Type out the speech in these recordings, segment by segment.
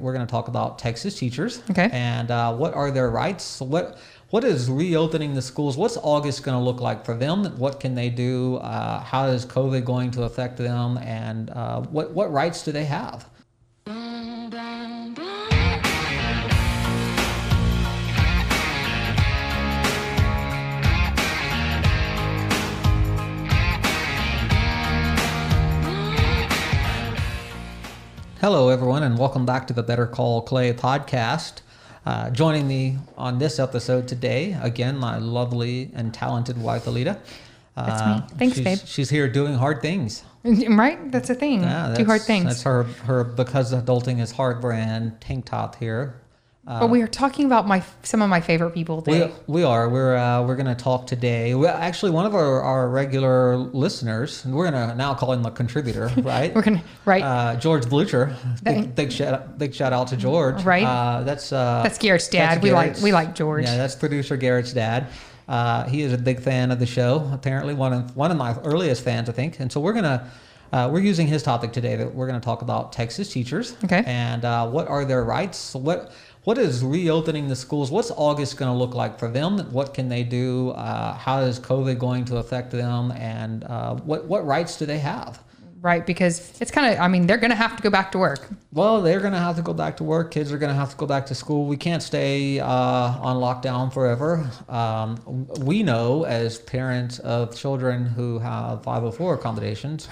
we're going to talk about Texas teachers. Okay. And uh, what are their rights? What what is reopening the schools? What's August going to look like for them? What can they do? Uh, how is COVID going to affect them? And uh, what what rights do they have? Hello, everyone, and welcome back to the Better Call Clay podcast. Uh, joining me on this episode today, again, my lovely and talented wife, Alita. That's me. Thanks, she's, babe. She's here doing hard things. Right? That's a thing. Yeah, Do hard things. That's her, her because adulting is hard brand tank top here. But we are talking about my some of my favorite people We, today. we are. We're uh, we're going to talk today. We, actually, one of our, our regular listeners, we're going to now call him a contributor, right? We're gonna right. Uh, George Blucher. Big, big shout big shout out to George. Right. Uh, that's uh, that's Garrett's dad. we like we like George. Yeah, that's producer Garrett's dad. Uh, he is a big fan of the show. Apparently, one of one of my earliest fans, I think. And so we're gonna uh, we're using his topic today. That we're gonna talk about Texas teachers. Okay. And uh, what are their rights? What what is reopening the schools? What's August going to look like for them? What can they do? Uh, how is COVID going to affect them? And uh, what what rights do they have? Right, because it's kind of. I mean, they're gonna have to go back to work. Well, they're going to have to go back to work. Kids are going to have to go back to school. We can't stay uh, on lockdown forever. Um, we know, as parents of children who have 504 accommodations,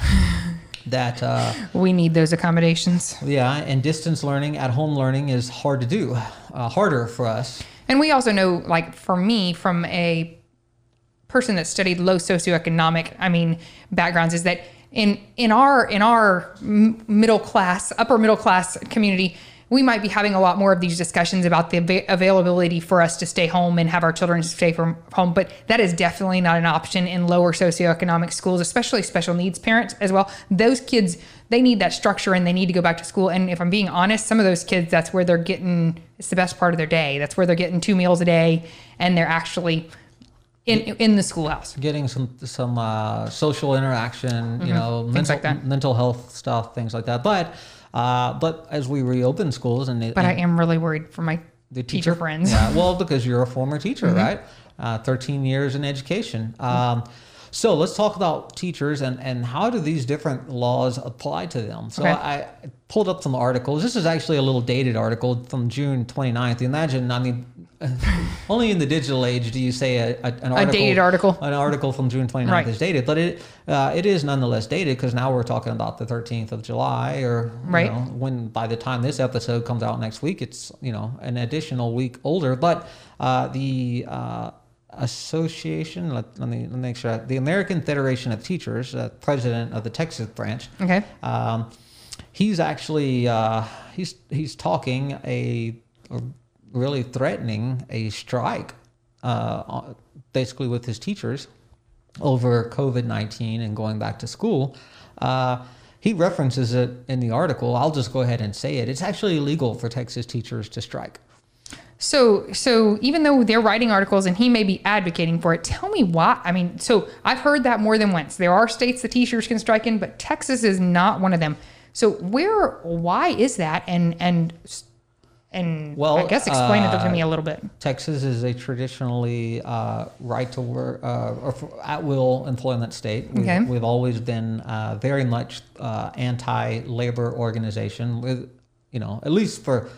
that uh, We need those accommodations, yeah, and distance learning, at home learning is hard to do, uh, harder for us. and we also know, like for me, from a person that studied low socioeconomic, I mean, backgrounds, is that in in our in our middle class, upper middle class community, we might be having a lot more of these discussions about the ava- availability for us to stay home and have our children stay from home. But that is definitely not an option in lower socioeconomic schools, especially special needs parents as well. Those kids they need that structure and they need to go back to school. And if I'm being honest, some of those kids, that's where they're getting. It's the best part of their day. That's where they're getting two meals a day, and they're actually in in the schoolhouse. Getting some some uh, social interaction, you know, mental, Mm-hmm. like that. mental health stuff, things like that. But uh, but as we reopen schools and, But I am really worried for my the teacher, friends. Yeah, well, because you're a former teacher, Mm-hmm. right? Uh, 13 years in education. Um, so let's talk about teachers and, and how do these different laws apply to them? So Okay. I pulled up some articles. This is actually a little dated article from June 29th. Imagine, I mean, only in the digital age do you say a, a, an article, dated article. an article from June 29th Right. is dated, but it uh, it is nonetheless dated because now we're talking about the 13th of July, or you Right. know, when by the time this episode comes out next week, it's you know an additional week older. But uh, the uh, association, let, let me let me make sure, the American Federation of Teachers, uh, president of the Texas branch, Okay. um, he's actually uh, he's he's talking a, a really threatening a strike, uh, basically with his teachers over COVID nineteen and going back to school. Uh, he references it in the article. I'll just go ahead and say it. It's actually illegal for Texas teachers to strike. So, so even though they're writing articles and he may be advocating for it, tell me why. I mean, so I've heard that more than once. There are states that teachers can strike in, but Texas is not one of them. So, where, why is that? And and and Well, I guess explain it to uh, me a little bit. Texas is a traditionally uh, right to work uh, or at will employment state. We've, Okay. we've always been uh, very much uh, anti labor organization. With you know, at least for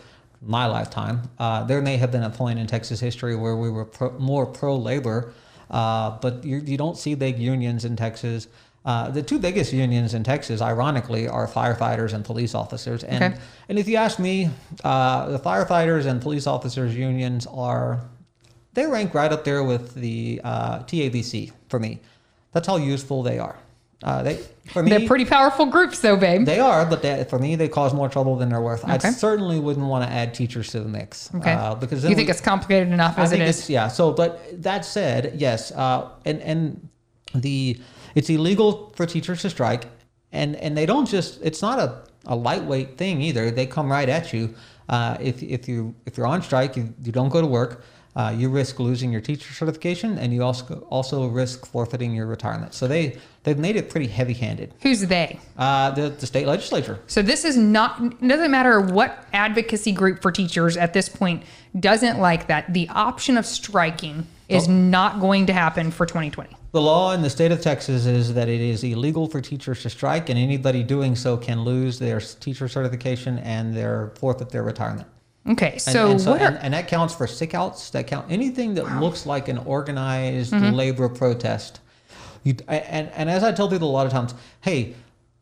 my lifetime, uh, there may have been a point in Texas history where we were pro, more pro labor, uh, but you, you don't see big unions in Texas. Uh, the two biggest unions in Texas, ironically, are firefighters and police officers. And Okay. and if you ask me, uh, the firefighters and police officers unions are they rank right up there with the uh, TABC for me. That's how useful they are. Uh, they for me They're pretty powerful groups, though, babe. they are, but they, for me they cause more trouble than they're worth. I certainly wouldn't want to add teachers to the mix. Okay. Uh, because you think we- it's complicated enough I as think is? it's yeah. So, but that said, yes, uh, and and the it's illegal for teachers to strike, and and they don't just it's not a, a lightweight thing either. They come right at you. Uh, if if you if you're on strike, you, you don't go to work. Uh, you risk losing your teacher certification, and you also also risk forfeiting your retirement. So they they've made it pretty heavy-handed. Who's they? Uh, the the state legislature. So this is not it doesn't matter what advocacy group for teachers at this point doesn't like that. The option of striking is not going to happen for 2020. The law in the state of Texas is that it is illegal for teachers to strike, and anybody doing so can lose their teacher certification and their forfeit their retirement. Okay, And, so, and, so what are and, and that counts for sick outs. That count anything that looks like an organized labor protest. You, and, and as I tell people a lot of times, hey,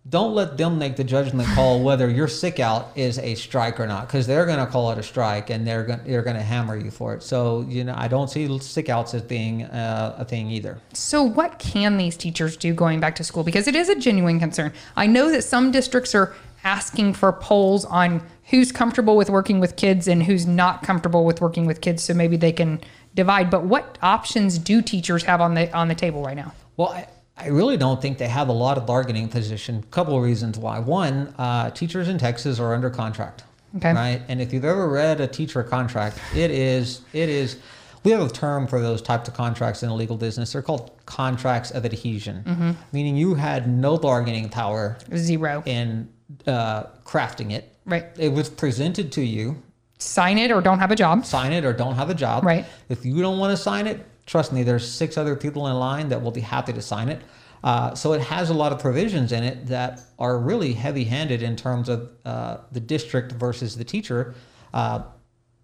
don't let them make the judgment call whether your sick out is a strike or not, because they're going to call it a strike and they're going they're going to hammer you for it. So you know, I don't see sick outs as being uh, a thing either. So, what can these teachers do going back to school? Because it is a genuine concern. I know that some districts are asking for polls on who's comfortable with working with kids and who's not comfortable with working with kids, so maybe they can divide. But what options do teachers have on the on the table right now? Well, I, I really don't think they have a lot of bargaining position. Couple of reasons why. One, uh, teachers in Texas are under contract. Okay. Right. And if you've ever read a teacher contract, it is it is. We have a term for those types of contracts in the legal business. They're called contracts of adhesion, meaning you had no bargaining power Zero. in uh, crafting it. Right. It was presented to you. Sign it or don't have a job. Sign it or don't have a job. Right. If you don't want to sign it, trust me, there's six other people in line that will be happy to sign it. Uh, so it has a lot of provisions in it that are really heavy-handed in terms of uh, the district versus the teacher. Uh,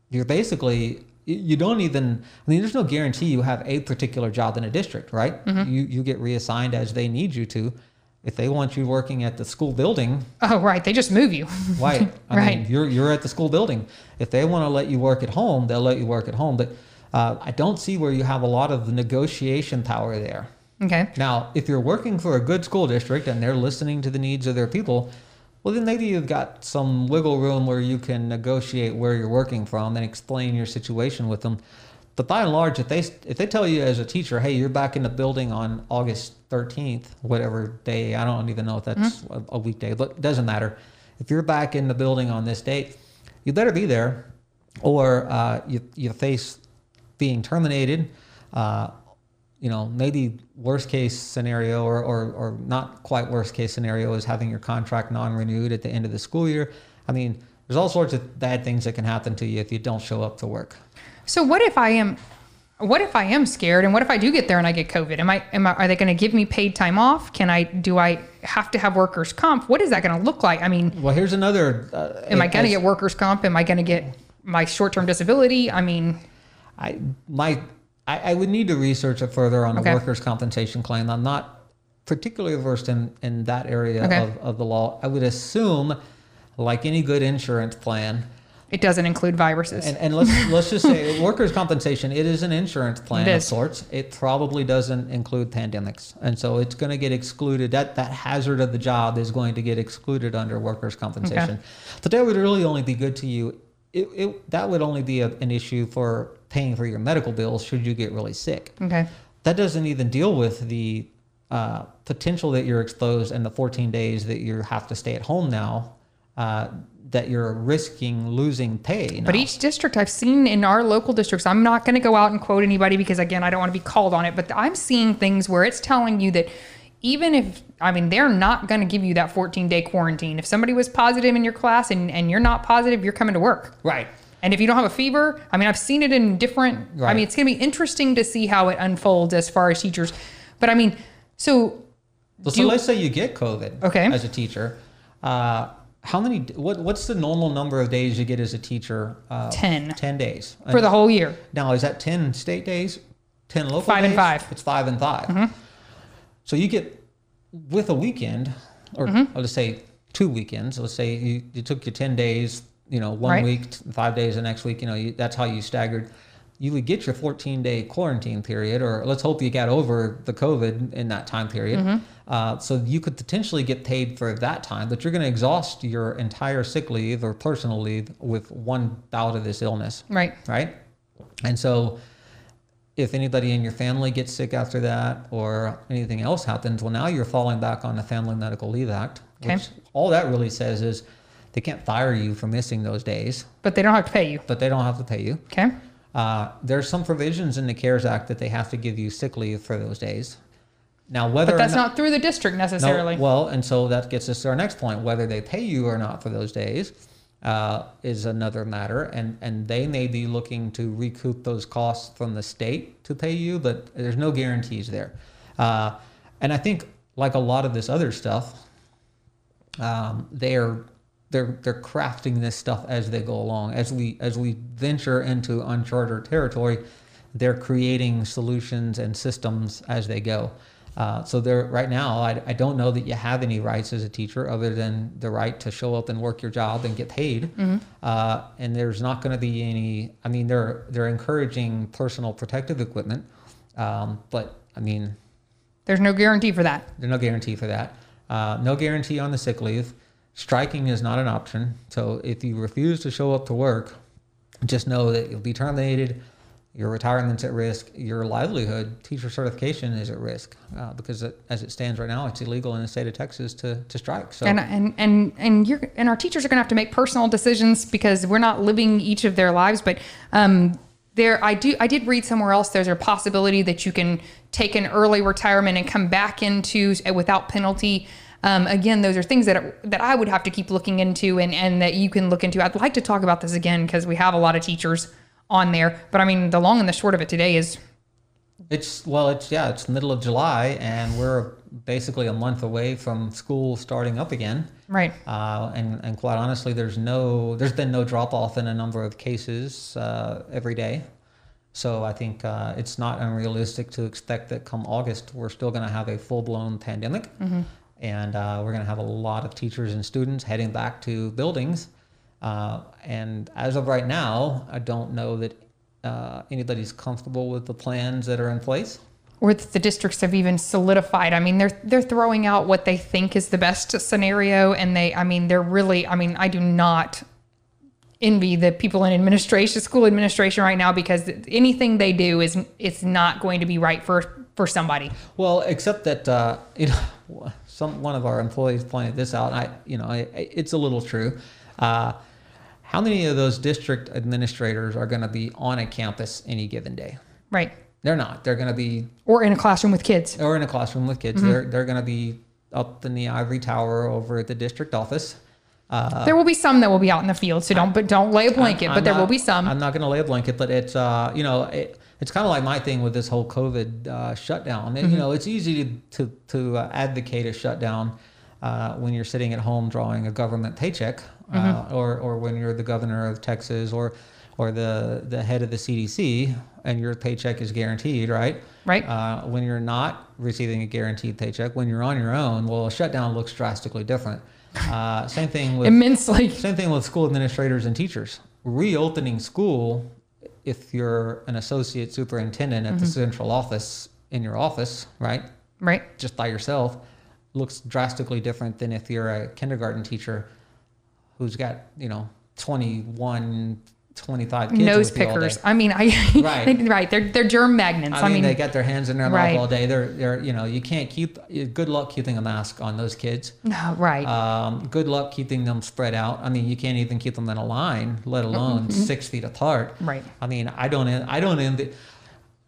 you're basically you- don't even i mean there's no guarantee you have a particular job in a district right you you get reassigned as they need you to if they want you working at the school building Oh, right. They just move you. Right. I Right. mean, you're you're at the school building. If they want to let you work at home, they'll let you work at home. But uh, I don't see where you have a lot of the negotiation power there. Okay. Now, if you're working for a good school district and they're listening to the needs of their people, well, then maybe you've got some wiggle room where you can negotiate where you're working from and explain your situation with them. But by and large, if they if they tell you as a teacher, hey, you're back in the building on August 13th, whatever day, I don't even know if that's a, a weekday, but it doesn't matter. If you're back in the building on this date, you better be there, or uh, you you face being terminated. Uh, you know, maybe worst case scenario or, or, or not quite worst case scenario is having your contract non-renewed at the end of the school year. I mean, there's all sorts of bad things that can happen to you if you don't show up to work. So what if I am what if I am scared and what if I do get there and I get COVID? Am I am I are they going to give me paid time off? Can I do I have to have workers comp? What is that going to look like? I mean, Well, here's another. Uh, am I going to get workers comp? Am I going to get my short-term disability? I mean, I my I, I would need to research it further on Okay. a workers' compensation claim. I'm not particularly versed in, in that area Okay. of, of the law. I would assume, like any good insurance plan, it doesn't include viruses. and, and let's let's just say workers' compensation. It is an insurance plan of sorts. It probably doesn't include pandemics, and so it's going to get excluded. That that hazard of the job is going to get excluded under workers' compensation. But that would really only be good to you. It, it that would only be a, an issue for paying for your medical bills should you get really sick. okay. That doesn't even deal with the uh, potential that you're exposed and the 14 days that you have to stay at home now. Uh, that you're risking losing pay. But each district I've seen in our local districts, I'm not going to go out and quote anybody because again, I don't want to be called on it, but I'm seeing things where it's telling you that even if I mean they're not going to give you that 14 day quarantine. If somebody was positive in your class and, and you're not positive, you're coming to work. Right. And if you don't have a fever, I mean, I've seen it in different. I mean, it's going to be interesting to see how it unfolds as far as teachers. But I mean, so Well, so let's say you get COVID Okay. as a teacher. Uh, how many? What What's the normal number of days you get as a teacher? Uh, 10. Ten days. for the whole year, now is that ten state days? Ten local Five and five. It's five and 5 So you get with a weekend, or Mm-hmm. let's say two weekends. Let's say you, you took your ten days. You know, one Right. week, five days the next week. You know, you, that's how you staggered. You would get your 14 day quarantine period, or let's hope you got over the COVID in that time period. Mm-hmm. Uh, so you could potentially get paid for that time, but you're going to exhaust your entire sick leave or personal leave with one bout of this illness right? right? And so, if anybody in your family gets sick after that, or anything else happens, well, now you're falling back on the Family Medical Leave Act, Okay. which all that really says is they can't fire you for missing those days, But they don't have to pay you. but they don't have to pay you. Okay. Uh, there's some provisions in the CARES Act that they have to give you sick leave for those days. Now, whether But that's or not through the district no, necessarily. well, and so that gets us to our next point. Whether they pay you or not for those days uh, is another matter, and and they may be looking to recoup those costs from the state to pay you, but there's no guarantees there. Uh, and I think, like a lot of this other stuff, um, they're they're they're crafting this stuff as they go along. As we as we venture into uncharted territory, they're creating solutions and systems as they go. Uh, so there, right now, I, I don't know that you have any rights as a teacher other than the right to show up and work your job and get paid. Uh, and there's not going to be any. I mean, they're they're encouraging personal protective equipment, um, but I mean, There's no guarantee for that. there's no guarantee for that. Uh, no guarantee on the sick leave. Striking is not an option. So if you refuse to show up to work, just know that you'll be terminated. Your retirement's at risk. Your livelihood, teacher certification, is at risk uh, because it, as it stands right now, it's illegal in the state of Texas to, to strike. So And and and and you're and our teachers are going to have to make personal decisions because we're not living each of their lives. But um, there, I do I did read somewhere else. There's a possibility that you can take an early retirement and come back into uh, without penalty. Um, again, those are things that that I would have to keep looking into and and that you can look into. I'd like to talk about this again because we have a lot of teachers on there. But I mean, the long and the short of it today is It's well, it's yeah, it's middle of July, and we're basically a month away from school starting up again. right. Uh, and and quite honestly, there's no, there's been no drop off in a number of cases uh, every day. So I think uh, it's not unrealistic to expect that come August, we're still going to have a full blown pandemic, and uh, we're going to have a lot of teachers and students heading back to buildings. Uh, and as of right now, I don't know that uh, anybody's comfortable with the plans that are in place. or that the districts have even solidified. I mean, they're they're throwing out what they think is the best scenario, and they, I mean, they're really, I mean, I do not envy the people in administration, school administration right now, because anything they do is it's not going to be right for for somebody. Well, except that uh, you know, some one of our employees pointed this out. I, you know, I- it's a little true. Uh, how many of those district administrators are going to be on a campus any given day? Right. They're not. They're going to be Or in a classroom with kids. or in a classroom with kids. They're they're going to be up in the ivory tower over at the district office. there will be some that will be out in the field, so don't but don't lay a blanket, I'm but there not- will be some. I'm not going to lay a blanket, but it's uh, you know it, it's kind of like my thing with this whole COVID uh, shutdown. And, You know, it's easy to to, to uh, advocate a shutdown uh, when you're sitting at home drawing a government paycheck, uh, or or when you're the governor of Texas or or the the head of the CDC and your paycheck is guaranteed, right? Right. Uh, when you're not receiving a guaranteed paycheck, when you're on your own, well, a shutdown looks drastically different. Uh, same thing with Immensely. same thing with school administrators and teachers. Reopening school, if you're an associate superintendent at the central office in your office, right, Right. just by yourself, looks drastically different than if you're a kindergarten teacher who's got, you know, 21, 25 kids Nose with you all day. pickers. I mean, I Right. right. They're they're germ magnets. I mean, they got their hands in their mouth Right. all day. They're, they're, you know, you can't keep. Good luck keeping a mask on those kids. no, right. Um, good luck keeping them spread out. I mean, you can't even keep them in a line, let alone six feet apart. Right. I mean, I don't. I don't envy.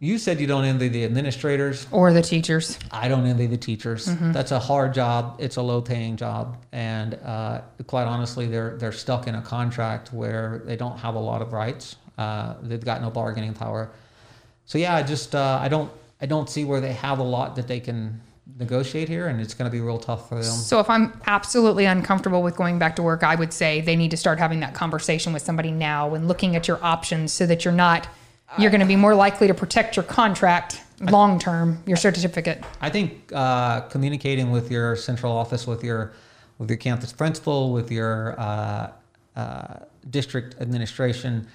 You said you don't envy the administrators. or the teachers. I don't envy the teachers. Mm-hmm. That's a hard job. It's a low-paying job, and uh, quite honestly, they're they're stuck in a contract where they don't have a lot of rights. Uh, they've got no bargaining power. So yeah, I just uh, I don't I don't see where they have a lot that they can negotiate here, and it's going to be real tough for them. So if I'm absolutely uncomfortable with going back to work, I would say they need to start having that conversation with somebody now and looking at your options so that you're not you're going to be more likely to protect your contract long term, your certificate. I think uh, communicating with your central office, with your with your campus principal, with your uh, uh, district administration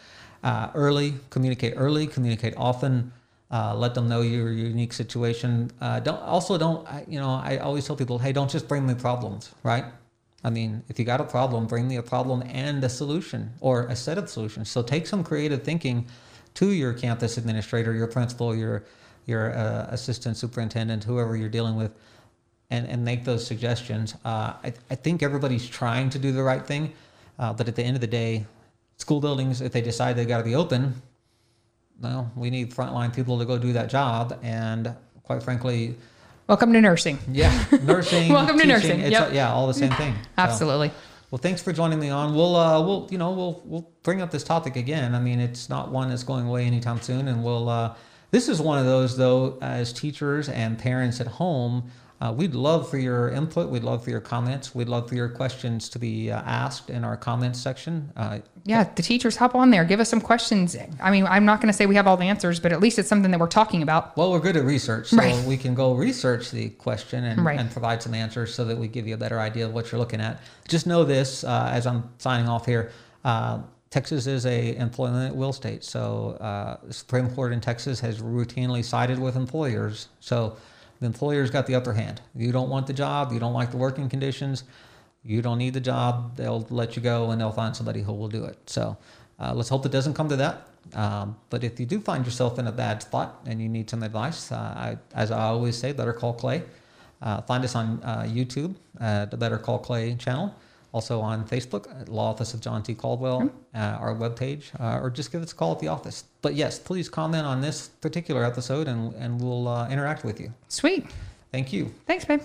uh, early, communicate early, communicate often. Uh, let them know your unique situation. Uh, don't also don't you know I always tell people, hey, don't just bring me problems, right? I mean, if you got a problem, bring me a problem and a solution or a set of solutions. So take some creative thinking to your campus administrator, your principal, your your uh, assistant superintendent, whoever you're dealing with, and, and make those suggestions. Uh, I, I think everybody's trying to do the right thing, uh, but at the end of the day, school buildings, if they decide they got to be open, well, we need frontline people to go do that job, and quite frankly, Welcome to nursing. yeah, nursing. Welcome to teaching, nursing, It's, yep. yeah, all the same thing. So, Absolutely. Well, thanks for joining me on. We'll, uh, we'll, you know, we'll, we'll bring up this topic again. I mean, it's not one that's going away anytime soon, and we'll. Uh, this is one of those, though, as teachers and parents at home. Uh, we'd love for your input. We'd love for your comments. We'd love for your questions to be uh, asked in our comments section. Uh, Yeah, the teachers hop on there, give us some questions. I mean, I'm not going to say we have all the answers, but at least it's something that we're talking about. Well, we're good at research, so Right. we can go research the question and, Right. and provide some answers so that we give you a better idea of what you're looking at. Just know this uh, as I'm signing off here. Uh, Texas is a employment at will state, so uh, the Supreme Court in Texas has routinely sided with employers. So the employer's got the upper hand. You don't want the job, you don't like the working conditions, you don't need the job. They'll let you go and they'll find somebody who will do it. So uh, let's hope it doesn't come to that. Um, but if you do find yourself in a bad spot and you need some advice, uh, I, as I always say, better call Clay. Uh, find us on uh, YouTube, the Better Call Clay channel. Also on Facebook, at Law Office of John T. Caldwell, uh, our webpage, uh, or just give us a call at the office. But yes, please comment on this particular episode and, and we'll uh, interact with you. Sweet. Thank you. Thanks, babe.